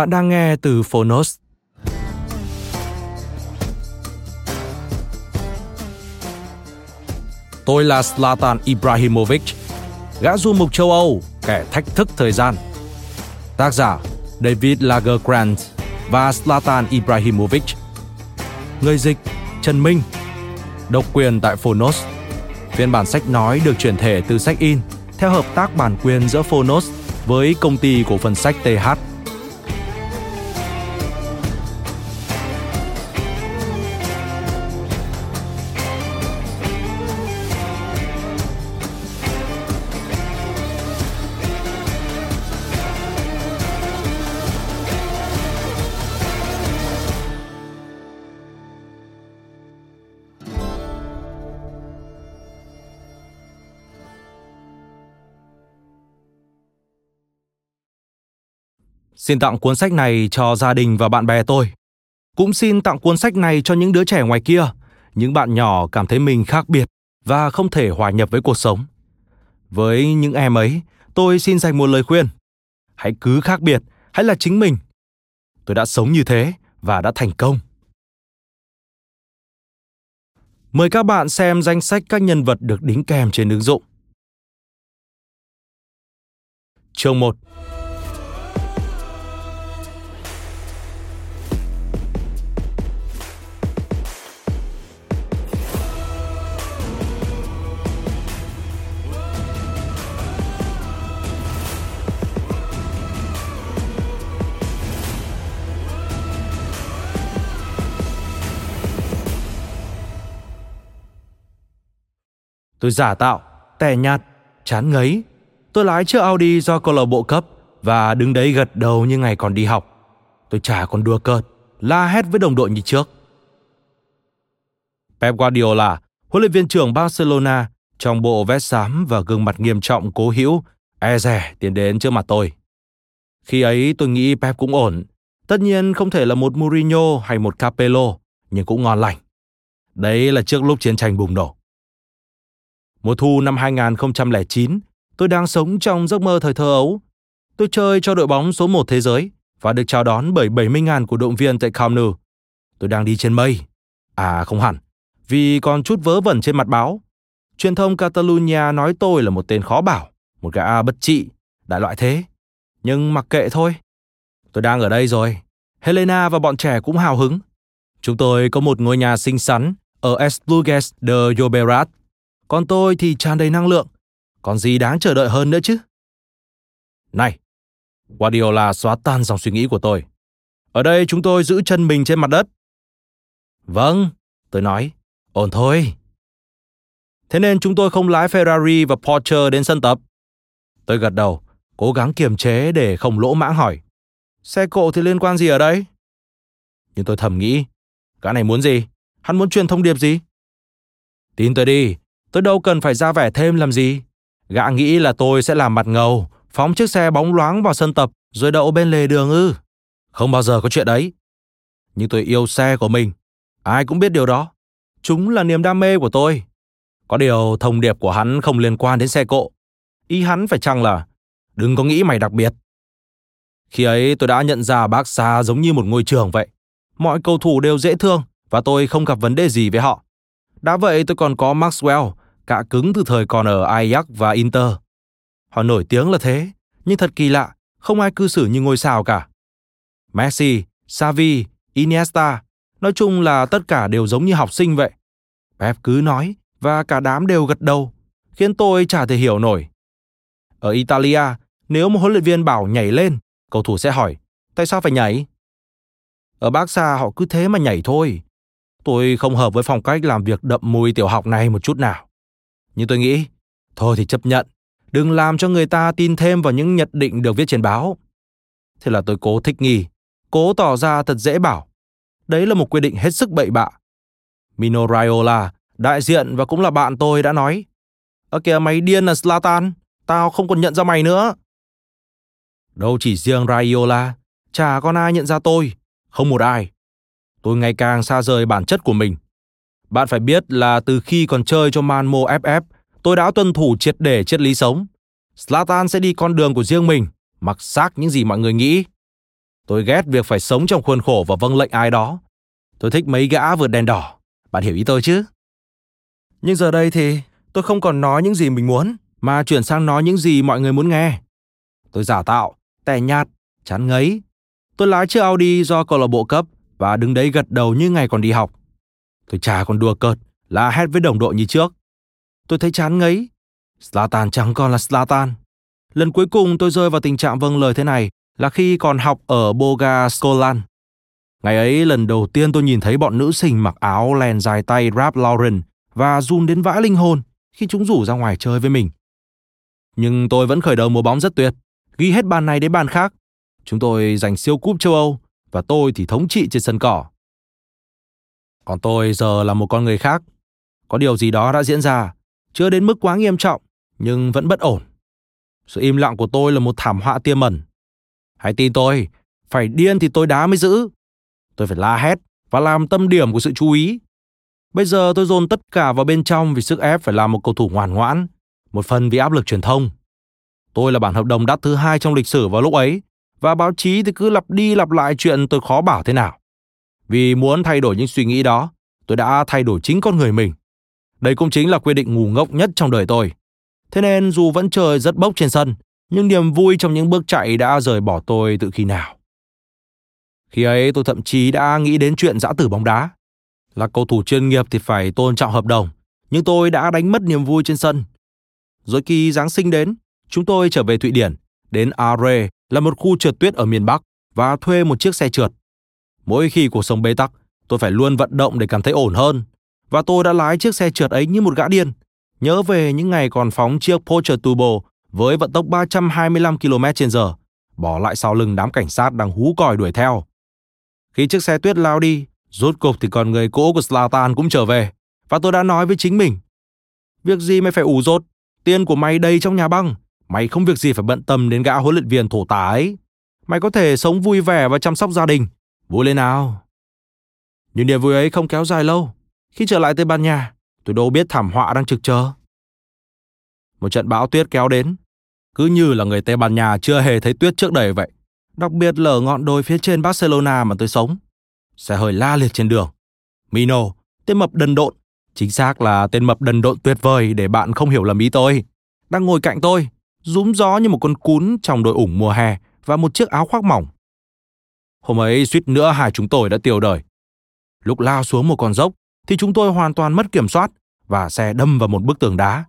Bạn đang nghe từ Phonos. Tôi là Zlatan Ibrahimovic, gã du mục châu Âu, kẻ thách thức thời gian. Tác giả David Lagergrant và Zlatan Ibrahimovic. Người dịch Trần Minh. Độc quyền tại Phonos. Phiên bản sách nói được chuyển thể từ sách in theo hợp tác bản quyền giữa Phonos với công ty cổ phần sách TH. Xin tặng cuốn sách này cho gia đình và bạn bè tôi. Cũng xin tặng cuốn sách này cho những đứa trẻ ngoài kia, những bạn nhỏ cảm thấy mình khác biệt và không thể hòa nhập với cuộc sống. Với những em ấy, tôi xin dành một lời khuyên. Hãy cứ khác biệt, hãy là chính mình. Tôi đã sống như thế và đã thành công. Mời các bạn xem danh sách các nhân vật được đính kèm trên ứng dụng. Chương 1 Tôi giả tạo, tẻ nhạt, chán ngấy. Tôi lái chiếc Audi do câu lạc bộ cấp và đứng đấy gật đầu như ngày còn đi học. Tôi chả còn đùa cợt, la hét với đồng đội như trước. Pep Guardiola, huấn luyện viên trưởng Barcelona, trong bộ vest xám và gương mặt nghiêm trọng cố hữu, e rẻ tiến đến trước mặt tôi. Khi ấy tôi nghĩ Pep cũng ổn. Tất nhiên không thể là một Mourinho hay một Capello, nhưng cũng ngon lành. Đấy là trước lúc chiến tranh bùng nổ. Mùa thu năm 2009, tôi đang sống trong giấc mơ thời thơ ấu. Tôi chơi cho đội bóng số 1 thế giới và được chào đón bởi 70.000 cổ động viên tại Camp Nou. Tôi đang đi trên mây. À không hẳn, vì còn chút vớ vẩn trên mặt báo. Truyền thông Catalonia nói tôi là một tên khó bảo, một gã bất trị, đại loại thế. Nhưng mặc kệ thôi. Tôi đang ở đây rồi. Helena và bọn trẻ cũng hào hứng. Chúng tôi có một ngôi nhà xinh xắn ở Esplugues de Llobregat còn tôi thì tràn đầy năng lượng. Còn gì đáng chờ đợi hơn nữa chứ? Này, Guardiola xóa tan dòng suy nghĩ của tôi. Ở đây chúng tôi giữ chân mình trên mặt đất. Vâng, tôi nói, ổn thôi. Thế nên chúng tôi không lái Ferrari và Porsche đến sân tập. Tôi gật đầu, cố gắng kiềm chế để không lỗ mãng hỏi. Xe cộ thì liên quan gì ở đây? Nhưng tôi thầm nghĩ, gã này muốn gì? Hắn muốn truyền thông điệp gì? Tin tôi đi, Tôi đâu cần phải ra vẻ thêm làm gì. Gã nghĩ là tôi sẽ làm mặt ngầu, phóng chiếc xe bóng loáng vào sân tập rồi đậu bên lề đường ư. Không bao giờ có chuyện đấy. Nhưng tôi yêu xe của mình. Ai cũng biết điều đó. Chúng là niềm đam mê của tôi. Có điều thông điệp của hắn không liên quan đến xe cộ. Ý hắn phải chăng là đừng có nghĩ mày đặc biệt. Khi ấy tôi đã nhận ra bác xa giống như một ngôi trường vậy. Mọi cầu thủ đều dễ thương và tôi không gặp vấn đề gì với họ. Đã vậy tôi còn có Maxwell, cạ cứng từ thời còn ở Ajax và Inter. Họ nổi tiếng là thế, nhưng thật kỳ lạ, không ai cư xử như ngôi sao cả. Messi, Xavi, Iniesta, nói chung là tất cả đều giống như học sinh vậy. Pep cứ nói và cả đám đều gật đầu, khiến tôi chả thể hiểu nổi. Ở Italia, nếu một huấn luyện viên bảo nhảy lên, cầu thủ sẽ hỏi, tại sao phải nhảy? Ở Barca họ cứ thế mà nhảy thôi. Tôi không hợp với phong cách làm việc đậm mùi tiểu học này một chút nào. Nhưng tôi nghĩ, thôi thì chấp nhận, đừng làm cho người ta tin thêm vào những nhận định được viết trên báo. Thế là tôi cố thích nghi, cố tỏ ra thật dễ bảo. Đấy là một quyết định hết sức bậy bạ. Mino Raiola, đại diện và cũng là bạn tôi đã nói, Ơ kìa mày điên là Slatan, tao không còn nhận ra mày nữa. Đâu chỉ riêng Raiola, chả con ai nhận ra tôi, không một ai. Tôi ngày càng xa rời bản chất của mình. Bạn phải biết là từ khi còn chơi cho Malmo FF, tôi đã tuân thủ triệt để triết lý sống. Slatan sẽ đi con đường của riêng mình, mặc xác những gì mọi người nghĩ. Tôi ghét việc phải sống trong khuôn khổ và vâng lệnh ai đó. Tôi thích mấy gã vượt đèn đỏ. Bạn hiểu ý tôi chứ? Nhưng giờ đây thì tôi không còn nói những gì mình muốn, mà chuyển sang nói những gì mọi người muốn nghe. Tôi giả tạo, tẻ nhạt, chán ngấy. Tôi lái chiếc Audi do câu lạc bộ cấp và đứng đấy gật đầu như ngày còn đi học. Tôi chả còn đùa cợt, là hét với đồng đội như trước. Tôi thấy chán ngấy. Slatan chẳng còn là Slatan. Lần cuối cùng tôi rơi vào tình trạng vâng lời thế này là khi còn học ở Boga Skolan. Ngày ấy lần đầu tiên tôi nhìn thấy bọn nữ sinh mặc áo len dài tay rap Lauren và run đến vãi linh hồn khi chúng rủ ra ngoài chơi với mình. Nhưng tôi vẫn khởi đầu mùa bóng rất tuyệt, ghi hết bàn này đến bàn khác. Chúng tôi giành siêu cúp châu Âu và tôi thì thống trị trên sân cỏ. Còn tôi giờ là một con người khác. Có điều gì đó đã diễn ra, chưa đến mức quá nghiêm trọng, nhưng vẫn bất ổn. Sự im lặng của tôi là một thảm họa tiềm ẩn. Hãy tin tôi, phải điên thì tôi đá mới giữ. Tôi phải la hét và làm tâm điểm của sự chú ý. Bây giờ tôi dồn tất cả vào bên trong vì sức ép phải làm một cầu thủ ngoan ngoãn, một phần vì áp lực truyền thông. Tôi là bản hợp đồng đắt thứ hai trong lịch sử vào lúc ấy, và báo chí thì cứ lặp đi lặp lại chuyện tôi khó bảo thế nào. Vì muốn thay đổi những suy nghĩ đó, tôi đã thay đổi chính con người mình. Đây cũng chính là quyết định ngu ngốc nhất trong đời tôi. Thế nên dù vẫn chơi rất bốc trên sân, nhưng niềm vui trong những bước chạy đã rời bỏ tôi từ khi nào. Khi ấy tôi thậm chí đã nghĩ đến chuyện giã tử bóng đá. Là cầu thủ chuyên nghiệp thì phải tôn trọng hợp đồng, nhưng tôi đã đánh mất niềm vui trên sân. Rồi khi Giáng sinh đến, chúng tôi trở về Thụy Điển, đến Are là một khu trượt tuyết ở miền Bắc và thuê một chiếc xe trượt. Mỗi khi cuộc sống bế tắc, tôi phải luôn vận động để cảm thấy ổn hơn. Và tôi đã lái chiếc xe trượt ấy như một gã điên, nhớ về những ngày còn phóng chiếc Porsche Turbo với vận tốc 325 km/h, bỏ lại sau lưng đám cảnh sát đang hú còi đuổi theo. Khi chiếc xe tuyết lao đi, rốt cục thì còn người cũ của Slatan cũng trở về, và tôi đã nói với chính mình. Việc gì mày phải ủ rột, tiền của mày đầy trong nhà băng, mày không việc gì phải bận tâm đến gã huấn luyện viên thổ tá ấy. Mày có thể sống vui vẻ và chăm sóc gia đình, vui lên nào. Nhưng niềm vui ấy không kéo dài lâu. Khi trở lại Tây Ban Nha, tôi đâu biết thảm họa đang trực chờ. Một trận bão tuyết kéo đến, cứ như là người Tây Ban Nha chưa hề thấy tuyết trước đây vậy. Đặc biệt là ở ngọn đồi phía trên Barcelona mà tôi sống. Xe hơi la liệt trên đường. Mino, tên mập đần độn, chính xác là tên mập đần độn tuyệt vời để bạn không hiểu lầm ý tôi. Đang ngồi cạnh tôi, rúm gió như một con cún trong đội ủng mùa hè và một chiếc áo khoác mỏng. Hôm ấy suýt nữa hai chúng tôi đã tiêu đời. Lúc lao xuống một con dốc thì chúng tôi hoàn toàn mất kiểm soát và xe đâm vào một bức tường đá.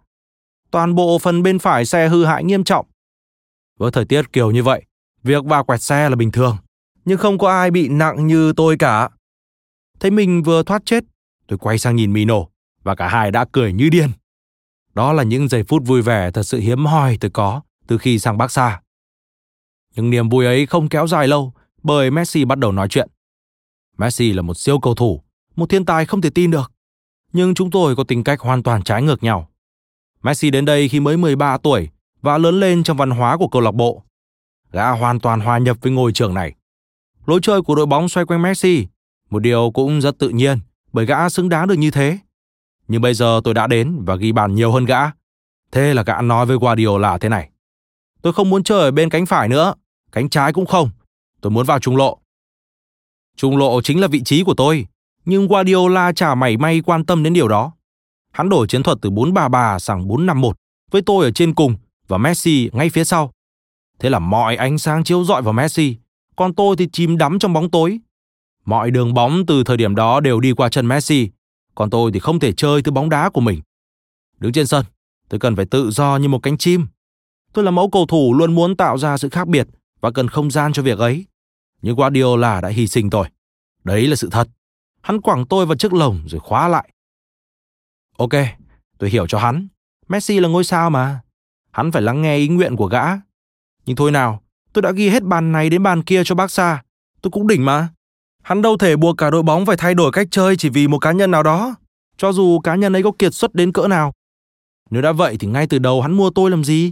Toàn bộ phần bên phải xe hư hại nghiêm trọng. Với thời tiết kiểu như vậy, việc va quẹt xe là bình thường, nhưng không có ai bị nặng như tôi cả. Thấy mình vừa thoát chết, tôi quay sang nhìn Mino và cả hai đã cười như điên. Đó là những giây phút vui vẻ thật sự hiếm hoi tôi có từ khi sang Bắc Sa. Nhưng niềm vui ấy không kéo dài lâu bởi Messi bắt đầu nói chuyện. Messi là một siêu cầu thủ, một thiên tài không thể tin được. Nhưng chúng tôi có tính cách hoàn toàn trái ngược nhau. Messi đến đây khi mới 13 tuổi và lớn lên trong văn hóa của câu lạc bộ. Gã hoàn toàn hòa nhập với ngôi trường này. Lối chơi của đội bóng xoay quanh Messi, một điều cũng rất tự nhiên bởi gã xứng đáng được như thế. Nhưng bây giờ tôi đã đến và ghi bàn nhiều hơn gã. Thế là gã nói với Guardiola thế này. Tôi không muốn chơi ở bên cánh phải nữa, cánh trái cũng không. Tôi muốn vào trung lộ. Trung lộ chính là vị trí của tôi, nhưng Guardiola chả mảy may quan tâm đến điều đó. Hắn đổi chiến thuật từ 4-3-3 sang 4-5-1 với tôi ở trên cùng và Messi ngay phía sau. Thế là mọi ánh sáng chiếu rọi vào Messi, còn tôi thì chìm đắm trong bóng tối. Mọi đường bóng từ thời điểm đó đều đi qua chân Messi, còn tôi thì không thể chơi thứ bóng đá của mình. Đứng trên sân, tôi cần phải tự do như một cánh chim. Tôi là mẫu cầu thủ luôn muốn tạo ra sự khác biệt và cần không gian cho việc ấy. Nhưng Guardiola đã hy sinh tôi. Đấy là sự thật. Hắn quẳng tôi vào chiếc lồng rồi khóa lại. Ok, tôi hiểu cho hắn. Messi là ngôi sao mà. Hắn phải lắng nghe ý nguyện của gã. Nhưng thôi nào, tôi đã ghi hết bàn này đến bàn kia cho Barca. Tôi cũng đỉnh mà. Hắn đâu thể buộc cả đội bóng phải thay đổi cách chơi chỉ vì một cá nhân nào đó. Cho dù cá nhân ấy có kiệt xuất đến cỡ nào. Nếu đã vậy thì ngay từ đầu hắn mua tôi làm gì?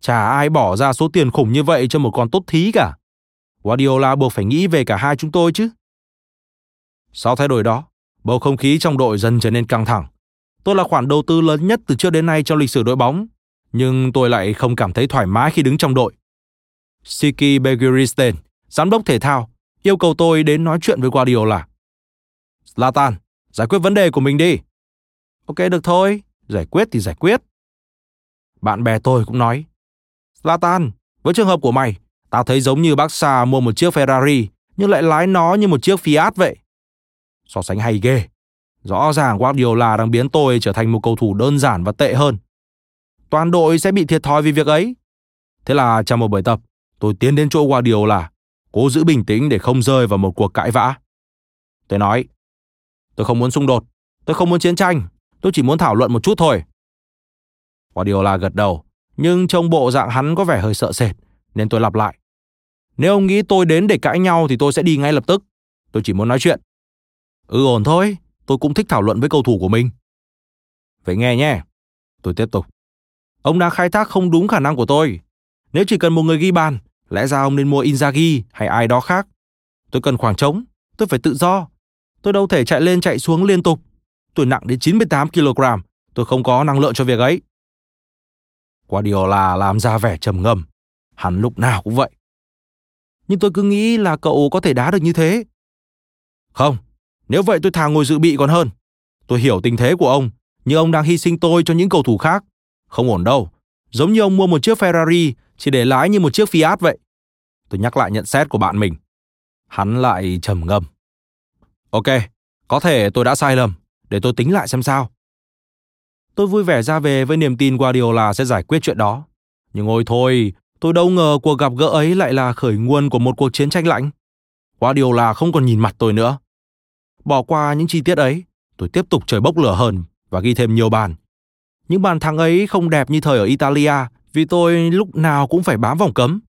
Chả ai bỏ ra số tiền khủng như vậy cho một con tốt thí cả. Guardiola buộc phải nghĩ về cả hai chúng tôi chứ. Sau thay đổi đó, bầu không khí trong đội dần trở nên căng thẳng. Tôi là khoản đầu tư lớn nhất từ trước đến nay trong lịch sử đội bóng, nhưng tôi lại không cảm thấy thoải mái khi đứng trong đội. Siki Begiristen, giám đốc thể thao, yêu cầu tôi đến nói chuyện với Guardiola. Zlatan, giải quyết vấn đề của mình đi. Ok được thôi, giải quyết thì giải quyết. Bạn bè tôi cũng nói, Zlatan, với trường hợp của mày, tao thấy giống như bác Sa mua một chiếc Ferrari nhưng lại lái nó như một chiếc Fiat vậy. So sánh hay ghê. Rõ ràng Guardiola đang biến tôi trở thành một cầu thủ đơn giản và tệ hơn. Toàn đội sẽ bị thiệt thòi vì việc ấy. Thế là trong một buổi tập, tôi tiến đến chỗ Guardiola, cố giữ bình tĩnh để không rơi vào một cuộc cãi vã. Tôi nói, tôi không muốn xung đột, tôi không muốn chiến tranh, tôi chỉ muốn thảo luận một chút thôi. Guardiola gật đầu, nhưng trông bộ dạng hắn có vẻ hơi sợ sệt, nên tôi lặp lại. Nếu ông nghĩ tôi đến để cãi nhau thì tôi sẽ đi ngay lập tức. Tôi chỉ muốn nói chuyện. Ừ ổn thôi, tôi cũng thích thảo luận với cầu thủ của mình. Vậy nghe nhé. Tôi tiếp tục. Ông đang khai thác không đúng khả năng của tôi. Nếu chỉ cần một người ghi bàn, lẽ ra ông nên mua Inzaghi hay ai đó khác. Tôi cần khoảng trống, tôi phải tự do. Tôi đâu thể chạy lên chạy xuống liên tục. Tôi nặng đến 98 kg, tôi không có năng lượng cho việc ấy. Guardiola làm ra vẻ trầm ngâm. Hắn lúc nào cũng vậy. Nhưng tôi cứ nghĩ là cậu có thể đá được như thế. Không, nếu vậy tôi thà ngồi dự bị còn hơn. Tôi hiểu tình thế của ông, nhưng ông đang hy sinh tôi cho những cầu thủ khác. Không ổn đâu. Giống như ông mua một chiếc Ferrari chỉ để lái như một chiếc Fiat vậy. Tôi nhắc lại nhận xét của bạn mình. Hắn lại trầm ngâm. Ok, có thể tôi đã sai lầm, để tôi tính lại xem sao. Tôi vui vẻ ra về với niềm tin Guardiola sẽ giải quyết chuyện đó. Nhưng ôi thôi, tôi đâu ngờ cuộc gặp gỡ ấy lại là khởi nguồn của một cuộc chiến tranh lạnh. Guardiola không còn nhìn mặt tôi nữa. Bỏ qua những chi tiết ấy, tôi tiếp tục trời bốc lửa hơn và ghi thêm nhiều bàn. Những bàn thắng ấy không đẹp như thời ở Italia vì tôi lúc nào cũng phải bám vòng cấm.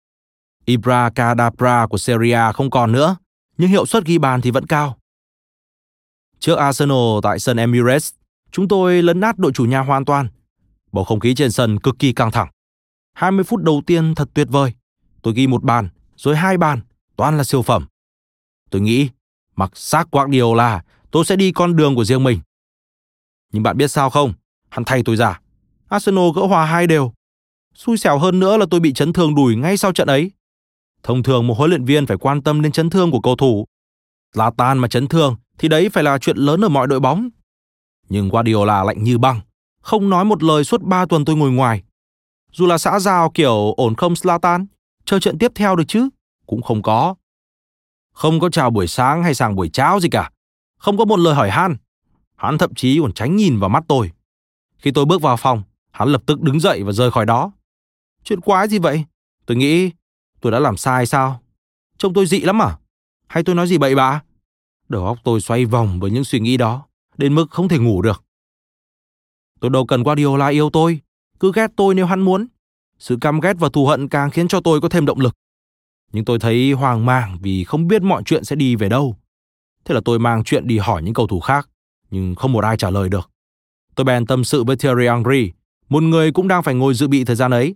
Ibra Cadabra của Serie A không còn nữa, nhưng hiệu suất ghi bàn thì vẫn cao. Trước Arsenal tại sân Emirates, chúng tôi lấn nát đội chủ nhà hoàn toàn. Bầu không khí trên sân cực kỳ căng thẳng. 20 phút đầu tiên thật tuyệt vời. Tôi ghi một bàn, rồi hai bàn, toàn là siêu phẩm. Tôi nghĩ Mặc xác Guardiola, tôi sẽ đi con đường của riêng mình. Nhưng bạn biết sao không? Hắn thay tôi ra. Arsenal gỡ hòa hai đều. Xui xẻo hơn nữa là tôi bị chấn thương đùi ngay sau trận ấy. Thông thường một huấn luyện viên phải quan tâm đến chấn thương của cầu thủ. là tan mà chấn thương thì đấy phải là chuyện lớn ở mọi đội bóng. Nhưng Guardiola lạnh như băng, không nói một lời suốt 3 tuần tôi ngồi ngoài. Dù là xã giao kiểu ổn không Slatan, chơi trận tiếp theo được chứ, cũng không có. Không có chào buổi sáng hay sang buổi cháo gì cả. Không có một lời hỏi han. Hắn thậm chí còn tránh nhìn vào mắt tôi. Khi tôi bước vào phòng, hắn lập tức đứng dậy và rời khỏi đó. Chuyện quái gì vậy? Tôi nghĩ tôi đã làm sai sao? Trông tôi dị lắm à? Hay tôi nói gì bậy bạ? Đầu óc tôi xoay vòng với những suy nghĩ đó, đến mức không thể ngủ được. Tôi đâu cần Guardiola yêu tôi, cứ ghét tôi nếu hắn muốn. Sự căm ghét và thù hận càng khiến cho tôi có thêm động lực nhưng tôi thấy hoang mang vì không biết mọi chuyện sẽ đi về đâu. Thế là tôi mang chuyện đi hỏi những cầu thủ khác, nhưng không một ai trả lời được. Tôi bèn tâm sự với Thierry Henry, một người cũng đang phải ngồi dự bị thời gian ấy.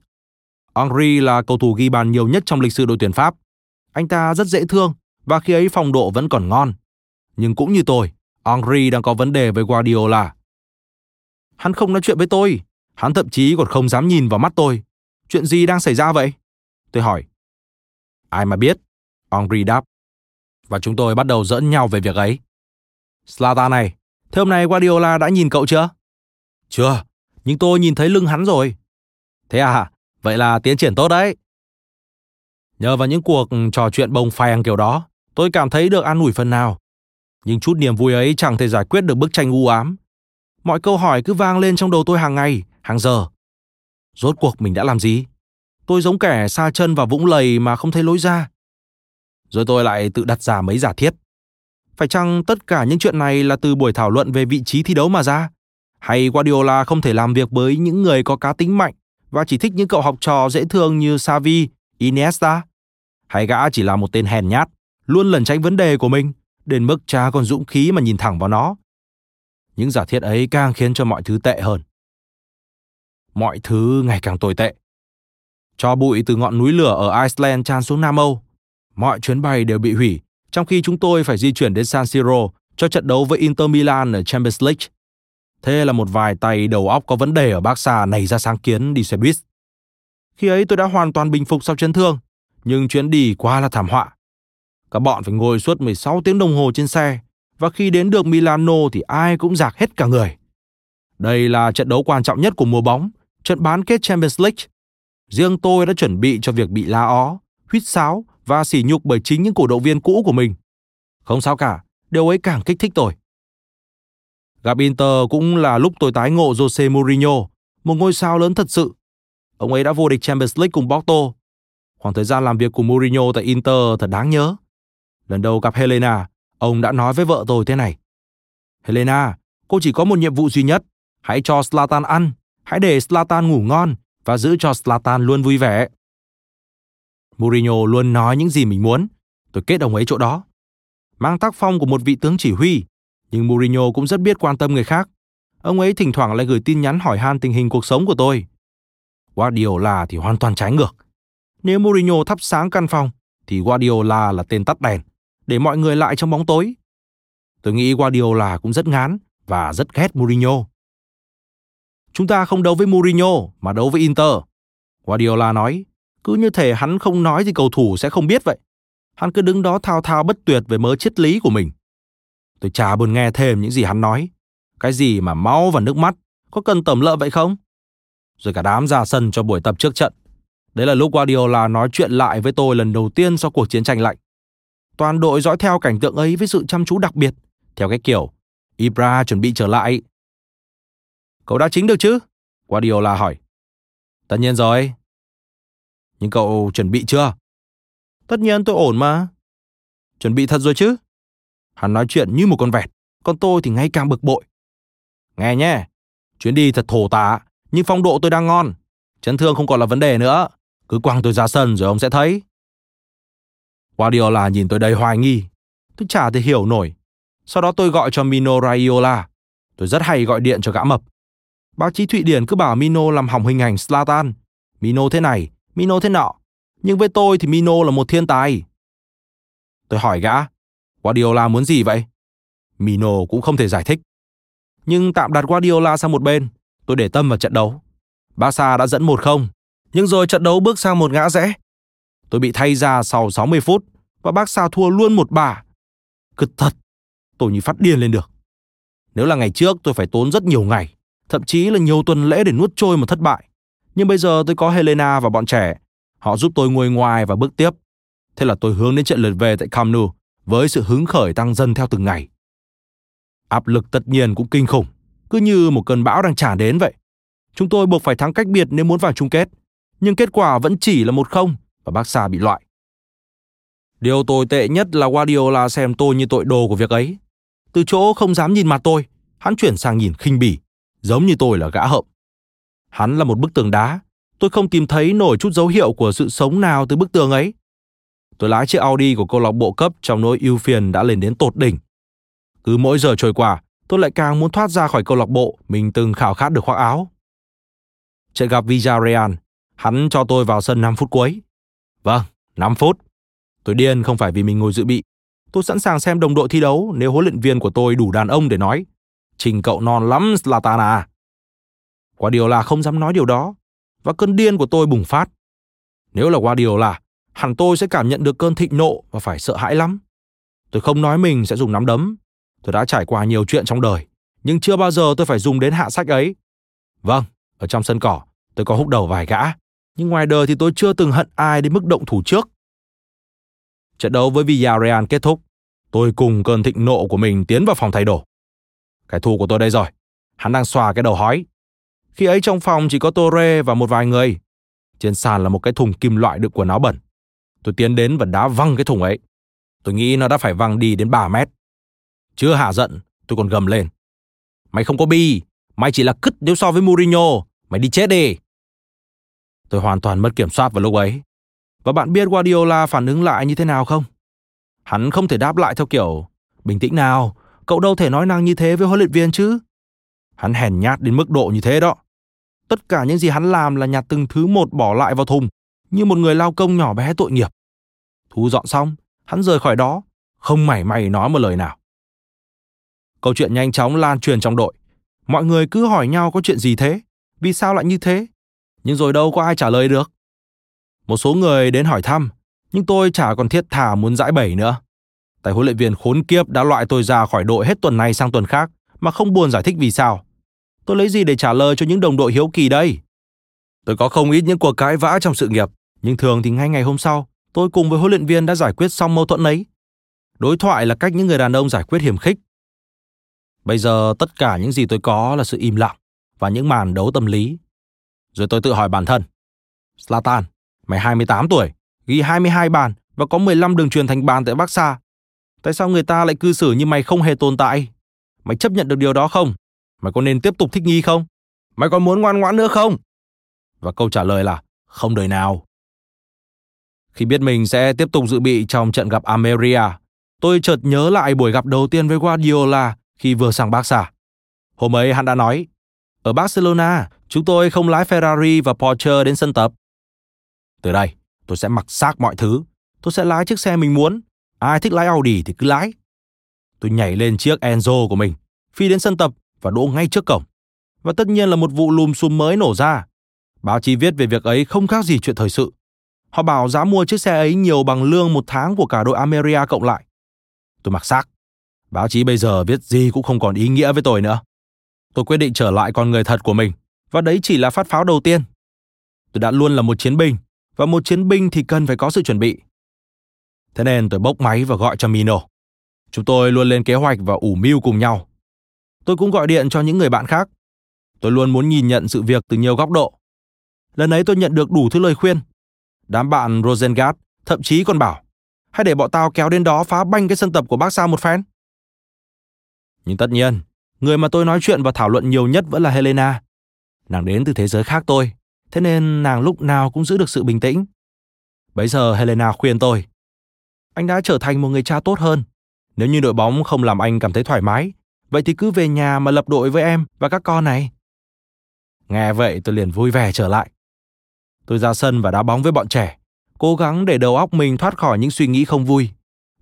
Henry là cầu thủ ghi bàn nhiều nhất trong lịch sử đội tuyển Pháp. Anh ta rất dễ thương và khi ấy phong độ vẫn còn ngon. Nhưng cũng như tôi, Henry đang có vấn đề với Guardiola. Hắn không nói chuyện với tôi, hắn thậm chí còn không dám nhìn vào mắt tôi. Chuyện gì đang xảy ra vậy? Tôi hỏi. Ai mà biết, Henri đáp. Và chúng tôi bắt đầu dẫn nhau về việc ấy. Slata này, thế hôm nay Guardiola đã nhìn cậu chưa? Chưa, nhưng tôi nhìn thấy lưng hắn rồi. Thế à, vậy là tiến triển tốt đấy. Nhờ vào những cuộc trò chuyện bồng phèng kiểu đó, tôi cảm thấy được an ủi phần nào. Nhưng chút niềm vui ấy chẳng thể giải quyết được bức tranh u ám. Mọi câu hỏi cứ vang lên trong đầu tôi hàng ngày, hàng giờ. Rốt cuộc mình đã làm gì? Tôi giống kẻ xa chân vào vũng lầy mà không thấy lối ra. Rồi tôi lại tự đặt ra mấy giả thiết. Phải chăng tất cả những chuyện này là từ buổi thảo luận về vị trí thi đấu mà ra? Hay Guardiola không thể làm việc với những người có cá tính mạnh và chỉ thích những cậu học trò dễ thương như Xavi, Iniesta? Hay gã chỉ là một tên hèn nhát, luôn lẩn tránh vấn đề của mình, đến mức cha còn dũng khí mà nhìn thẳng vào nó? Những giả thiết ấy càng khiến cho mọi thứ tệ hơn. Mọi thứ ngày càng tồi tệ. Cho bụi từ ngọn núi lửa ở Iceland tràn xuống Nam Âu. Mọi chuyến bay đều bị hủy, trong khi chúng tôi phải di chuyển đến San Siro cho trận đấu với Inter Milan ở Champions League. Thế là một vài tay đầu óc có vấn đề ở Barca nảy ra sáng kiến đi xe buýt. Khi ấy tôi đã hoàn toàn bình phục sau chấn thương, nhưng chuyến đi quá là thảm họa. Các bọn phải ngồi suốt 16 tiếng đồng hồ trên xe, và khi đến được Milano thì ai cũng giạc hết cả người. Đây là trận đấu quan trọng nhất của mùa bóng, trận bán kết Champions League. Riêng tôi đã chuẩn bị cho việc bị la ó, huýt sáo và sỉ nhục bởi chính những cổ động viên cũ của mình. Không sao cả, điều ấy càng kích thích tôi. Gặp Inter cũng là lúc tôi tái ngộ Jose Mourinho, một ngôi sao lớn thật sự. Ông ấy đã vô địch Champions League cùng Porto. Khoảng thời gian làm việc của Mourinho tại Inter thật đáng nhớ. Lần đầu gặp Helena, ông đã nói với vợ tôi thế này. Helena, cô chỉ có một nhiệm vụ duy nhất. Hãy cho Slatan ăn, hãy để Slatan ngủ ngon và giữ cho Slatan luôn vui vẻ. Mourinho luôn nói những gì mình muốn. Tôi kết ông ấy chỗ đó. Mang tác phong của một vị tướng chỉ huy, nhưng Mourinho cũng rất biết quan tâm người khác. Ông ấy thỉnh thoảng lại gửi tin nhắn hỏi han tình hình cuộc sống của tôi. Guardiola thì hoàn toàn trái ngược. Nếu Mourinho thắp sáng căn phòng, thì Guardiola là tên tắt đèn, để mọi người lại trong bóng tối. Tôi nghĩ Guardiola cũng rất ngán và rất ghét Mourinho. Chúng ta không đấu với Mourinho mà đấu với Inter. Guardiola nói, cứ như thể hắn không nói thì cầu thủ sẽ không biết vậy. Hắn cứ đứng đó thao thao bất tuyệt về mớ triết lý của mình. Tôi chả buồn nghe thêm những gì hắn nói. Cái gì mà máu và nước mắt, có cần tẩm lợn vậy không? Rồi cả đám ra sân cho buổi tập trước trận. Đấy là lúc Guardiola nói chuyện lại với tôi lần đầu tiên sau cuộc chiến tranh lạnh. Toàn đội dõi theo cảnh tượng ấy với sự chăm chú đặc biệt, theo cái kiểu Ibra chuẩn bị trở lại. Cậu đã chính được chứ? Guardiola hỏi. Tất nhiên rồi. Nhưng cậu chuẩn bị chưa? Tất nhiên tôi ổn mà. Chuẩn bị thật rồi chứ? Hắn nói chuyện như một con vẹt, còn tôi thì ngày càng bực bội. Nghe nhé, chuyến đi thật thổ tả, nhưng phong độ tôi đang ngon. Chấn thương không còn là vấn đề nữa. Cứ quăng tôi ra sân rồi ông sẽ thấy. Guardiola nhìn tôi đầy hoài nghi. Tôi chả thể hiểu nổi. Sau đó tôi gọi cho Mino Raiola. Tôi rất hay gọi điện cho gã mập. Báo chí Thụy Điển cứ bảo Mino làm hỏng hình ảnh Slatan. Mino thế này, Mino thế nọ. Nhưng với tôi thì Mino là một thiên tài. Tôi hỏi gã, Guardiola muốn gì vậy? Mino cũng không thể giải thích. Nhưng tạm đặt Guardiola sang một bên, tôi để tâm vào trận đấu. Barca đã dẫn 1-0, nhưng rồi trận đấu bước sang một ngã rẽ. Tôi bị thay ra sau 60 phút và Barca thua luôn một bà. Cực thật, tôi như phát điên lên được. Nếu là ngày trước tôi phải tốn rất nhiều ngày, thậm chí là nhiều tuần lễ để nuốt trôi một thất bại. Nhưng bây giờ tôi có Helena và bọn trẻ, họ giúp tôi ngồi ngoài và bước tiếp. Thế là tôi hướng đến trận lượt về tại Camp Nou với sự hứng khởi tăng dần theo từng ngày. Áp lực tất nhiên cũng kinh khủng, cứ như một cơn bão đang tràn đến vậy. Chúng tôi buộc phải thắng cách biệt nếu muốn vào chung kết, nhưng kết quả vẫn chỉ là một không và Barca bị loại. Điều tồi tệ nhất là Guardiola xem tôi như tội đồ của việc ấy. Từ chỗ không dám nhìn mặt tôi, hắn chuyển sang nhìn khinh bỉ, giống như tôi là gã hậm. Hắn là một bức tường đá, tôi không tìm thấy nổi chút dấu hiệu của sự sống nào từ bức tường ấy. Tôi lái chiếc Audi của câu lạc bộ cấp trong nỗi ưu phiền đã lên đến tột đỉnh. Cứ mỗi giờ trôi qua, tôi lại càng muốn thoát ra khỏi câu lạc bộ mình từng khảo khát được khoác áo. Trận gặp Villarreal, hắn cho tôi vào sân 5 phút cuối. Vâng, 5 phút. Tôi điên không phải vì mình ngồi dự bị. Tôi sẵn sàng xem đồng đội thi đấu nếu huấn luyện viên của tôi đủ đàn ông để nói. Trình cậu non lắm, Zlatan à. Guardiola không dám nói điều đó. Và cơn điên của tôi bùng phát. Nếu là Guardiola, hẳn tôi sẽ cảm nhận được cơn thịnh nộ và phải sợ hãi lắm. Tôi không nói mình sẽ dùng nắm đấm. Tôi đã trải qua nhiều chuyện trong đời, nhưng chưa bao giờ tôi phải dùng đến hạ sách ấy. Vâng, ở trong sân cỏ, tôi có húc đầu vài gã, nhưng ngoài đời thì tôi chưa từng hận ai đến mức động thủ trước. Trận đấu với Villarreal kết thúc, tôi cùng cơn thịnh nộ của mình tiến vào phòng thay đồ. Cái thù của tôi đây rồi, hắn đang xòa cái đầu hói. Khi ấy trong phòng chỉ có Torre và một vài người. Trên sàn là một cái thùng kim loại đựng quần áo bẩn. Tôi tiến đến và đá văng cái thùng ấy. Tôi nghĩ nó đã phải văng đi đến 3 mét. Chưa hạ giận, tôi còn gầm lên. Mày không có bi, mày chỉ là cứt nếu so với Mourinho, mày đi chết đi. Tôi hoàn toàn mất kiểm soát vào lúc ấy. Và bạn biết Guardiola phản ứng lại như thế nào không? Hắn không thể đáp lại theo kiểu bình tĩnh nào, cậu đâu thể nói năng như thế với huấn luyện viên chứ. Hắn hèn nhát đến mức độ như thế đó. Tất cả những gì hắn làm là nhặt từng thứ một bỏ lại vào thùng, như một người lao công nhỏ bé tội nghiệp. Thu dọn xong, hắn rời khỏi đó, không mảy may nói một lời nào. Câu chuyện nhanh chóng lan truyền trong đội. Mọi người cứ hỏi nhau có chuyện gì thế? Vì sao lại như thế? Nhưng rồi đâu có ai trả lời được. Một số người đến hỏi thăm, nhưng tôi chả còn thiết thà muốn giải bẩy nữa. Tại huấn luyện viên khốn kiếp đã loại tôi ra khỏi đội hết tuần này sang tuần khác mà không buồn giải thích vì sao. Tôi lấy gì để trả lời cho những đồng đội hiếu kỳ đây? Tôi có không ít những cuộc cãi vã trong sự nghiệp, nhưng thường thì ngay ngày hôm sau, tôi cùng với huấn luyện viên đã giải quyết xong mâu thuẫn ấy. Đối thoại là cách những người đàn ông giải quyết hiểm khích. Bây giờ tất cả những gì tôi có là sự im lặng và những màn đấu tâm lý. Rồi tôi tự hỏi bản thân. Slatan, mày 28 tuổi, ghi 22 bàn và có 15 đường truyền thành bàn tại Barca. Tại sao người ta lại cư xử như mày không hề tồn tại? Mày chấp nhận được điều đó không? Mày có nên tiếp tục thích nghi không? Mày còn muốn ngoan ngoãn nữa không? Và câu trả lời là không đời nào. Khi biết mình sẽ tiếp tục dự bị trong trận gặp Ameria, tôi chợt nhớ lại buổi gặp đầu tiên với Guardiola khi vừa sang Barca. Hôm ấy hắn đã nói, ở Barcelona, chúng tôi không lái Ferrari và Porsche đến sân tập. Từ đây, tôi sẽ mặc xác mọi thứ. Tôi sẽ lái chiếc xe mình muốn. Ai thích lái Audi thì cứ lái. Tôi nhảy lên chiếc Enzo của mình, phi đến sân tập và đỗ ngay trước cổng. Và tất nhiên là một vụ lùm xùm mới nổ ra. Báo chí viết về việc ấy không khác gì chuyện thời sự. Họ bảo giá mua chiếc xe ấy nhiều bằng lương một tháng của cả đội Ameria cộng lại. Tôi mặc xác. Báo chí bây giờ viết gì cũng không còn ý nghĩa với tôi nữa. Tôi quyết định trở lại con người thật của mình. Và đấy chỉ là phát pháo đầu tiên. Tôi đã luôn là một chiến binh. Và một chiến binh thì cần phải có sự chuẩn bị. Thế nên tôi bốc máy và gọi cho Mino. Chúng tôi luôn lên kế hoạch và ủ mưu cùng nhau. Tôi cũng gọi điện cho những người bạn khác. Tôi luôn muốn nhìn nhận sự việc từ nhiều góc độ. Lần ấy tôi nhận được đủ thứ lời khuyên. Đám bạn Rosengard thậm chí còn bảo hãy để bọn tao kéo đến đó phá banh cái sân tập của bác Sao một phen. Nhưng tất nhiên, người mà tôi nói chuyện và thảo luận nhiều nhất vẫn là Helena. Nàng đến từ thế giới khác tôi, thế nên nàng lúc nào cũng giữ được sự bình tĩnh. Bấy giờ Helena khuyên tôi, anh đã trở thành một người cha tốt hơn. Nếu như đội bóng không làm anh cảm thấy thoải mái, vậy thì cứ về nhà mà lập đội với em và các con này. Nghe vậy tôi liền vui vẻ trở lại. Tôi ra sân và đá bóng với bọn trẻ, cố gắng để đầu óc mình thoát khỏi những suy nghĩ không vui.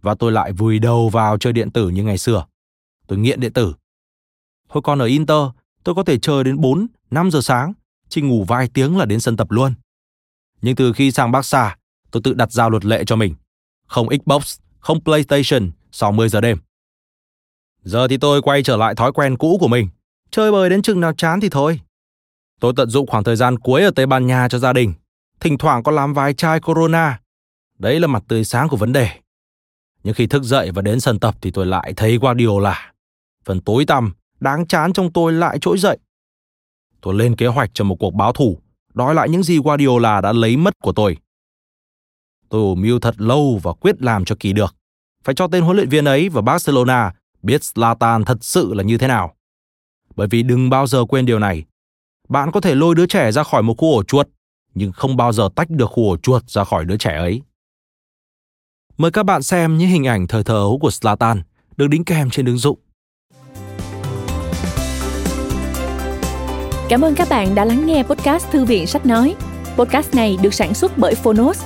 Và tôi lại vùi đầu vào chơi điện tử như ngày xưa. Tôi nghiện điện tử. Hồi còn ở Inter, tôi có thể chơi đến 4, 5 giờ sáng, chỉ ngủ vài tiếng là đến sân tập luôn. Nhưng từ khi sang Barca, tôi tự đặt ra luật lệ cho mình. Không Xbox, không PlayStation sau 10 giờ đêm. Giờ thì tôi quay trở lại thói quen cũ của mình. Chơi bời đến chừng nào chán thì thôi. Tôi tận dụng khoảng thời gian cuối ở Tây Ban Nha cho gia đình. Thỉnh thoảng có làm vài chai Corona. Đấy là mặt tươi sáng của vấn đề. Nhưng khi thức dậy và đến sân tập thì tôi lại thấy qua điều là Phần tối tăm, đáng chán trong tôi lại trỗi dậy. Tôi lên kế hoạch cho một cuộc báo thù, đòi lại những gì Guardiola đã lấy mất của tôi. Tôi ủ mưu thật lâu và quyết làm cho kỳ được. Phải cho tên huấn luyện viên ấy và Barcelona biết Zlatan thật sự là như thế nào. Bởi vì đừng bao giờ quên điều này. Bạn có thể lôi đứa trẻ ra khỏi một khu ổ chuột, nhưng không bao giờ tách được khu ổ chuột ra khỏi đứa trẻ ấy. Mời các bạn xem những hình ảnh thời thơ ấu của Zlatan được đính kèm trên ứng dụng. Cảm ơn các bạn đã lắng nghe podcast Thư viện Sách Nói. Podcast này được sản xuất bởi Phonos,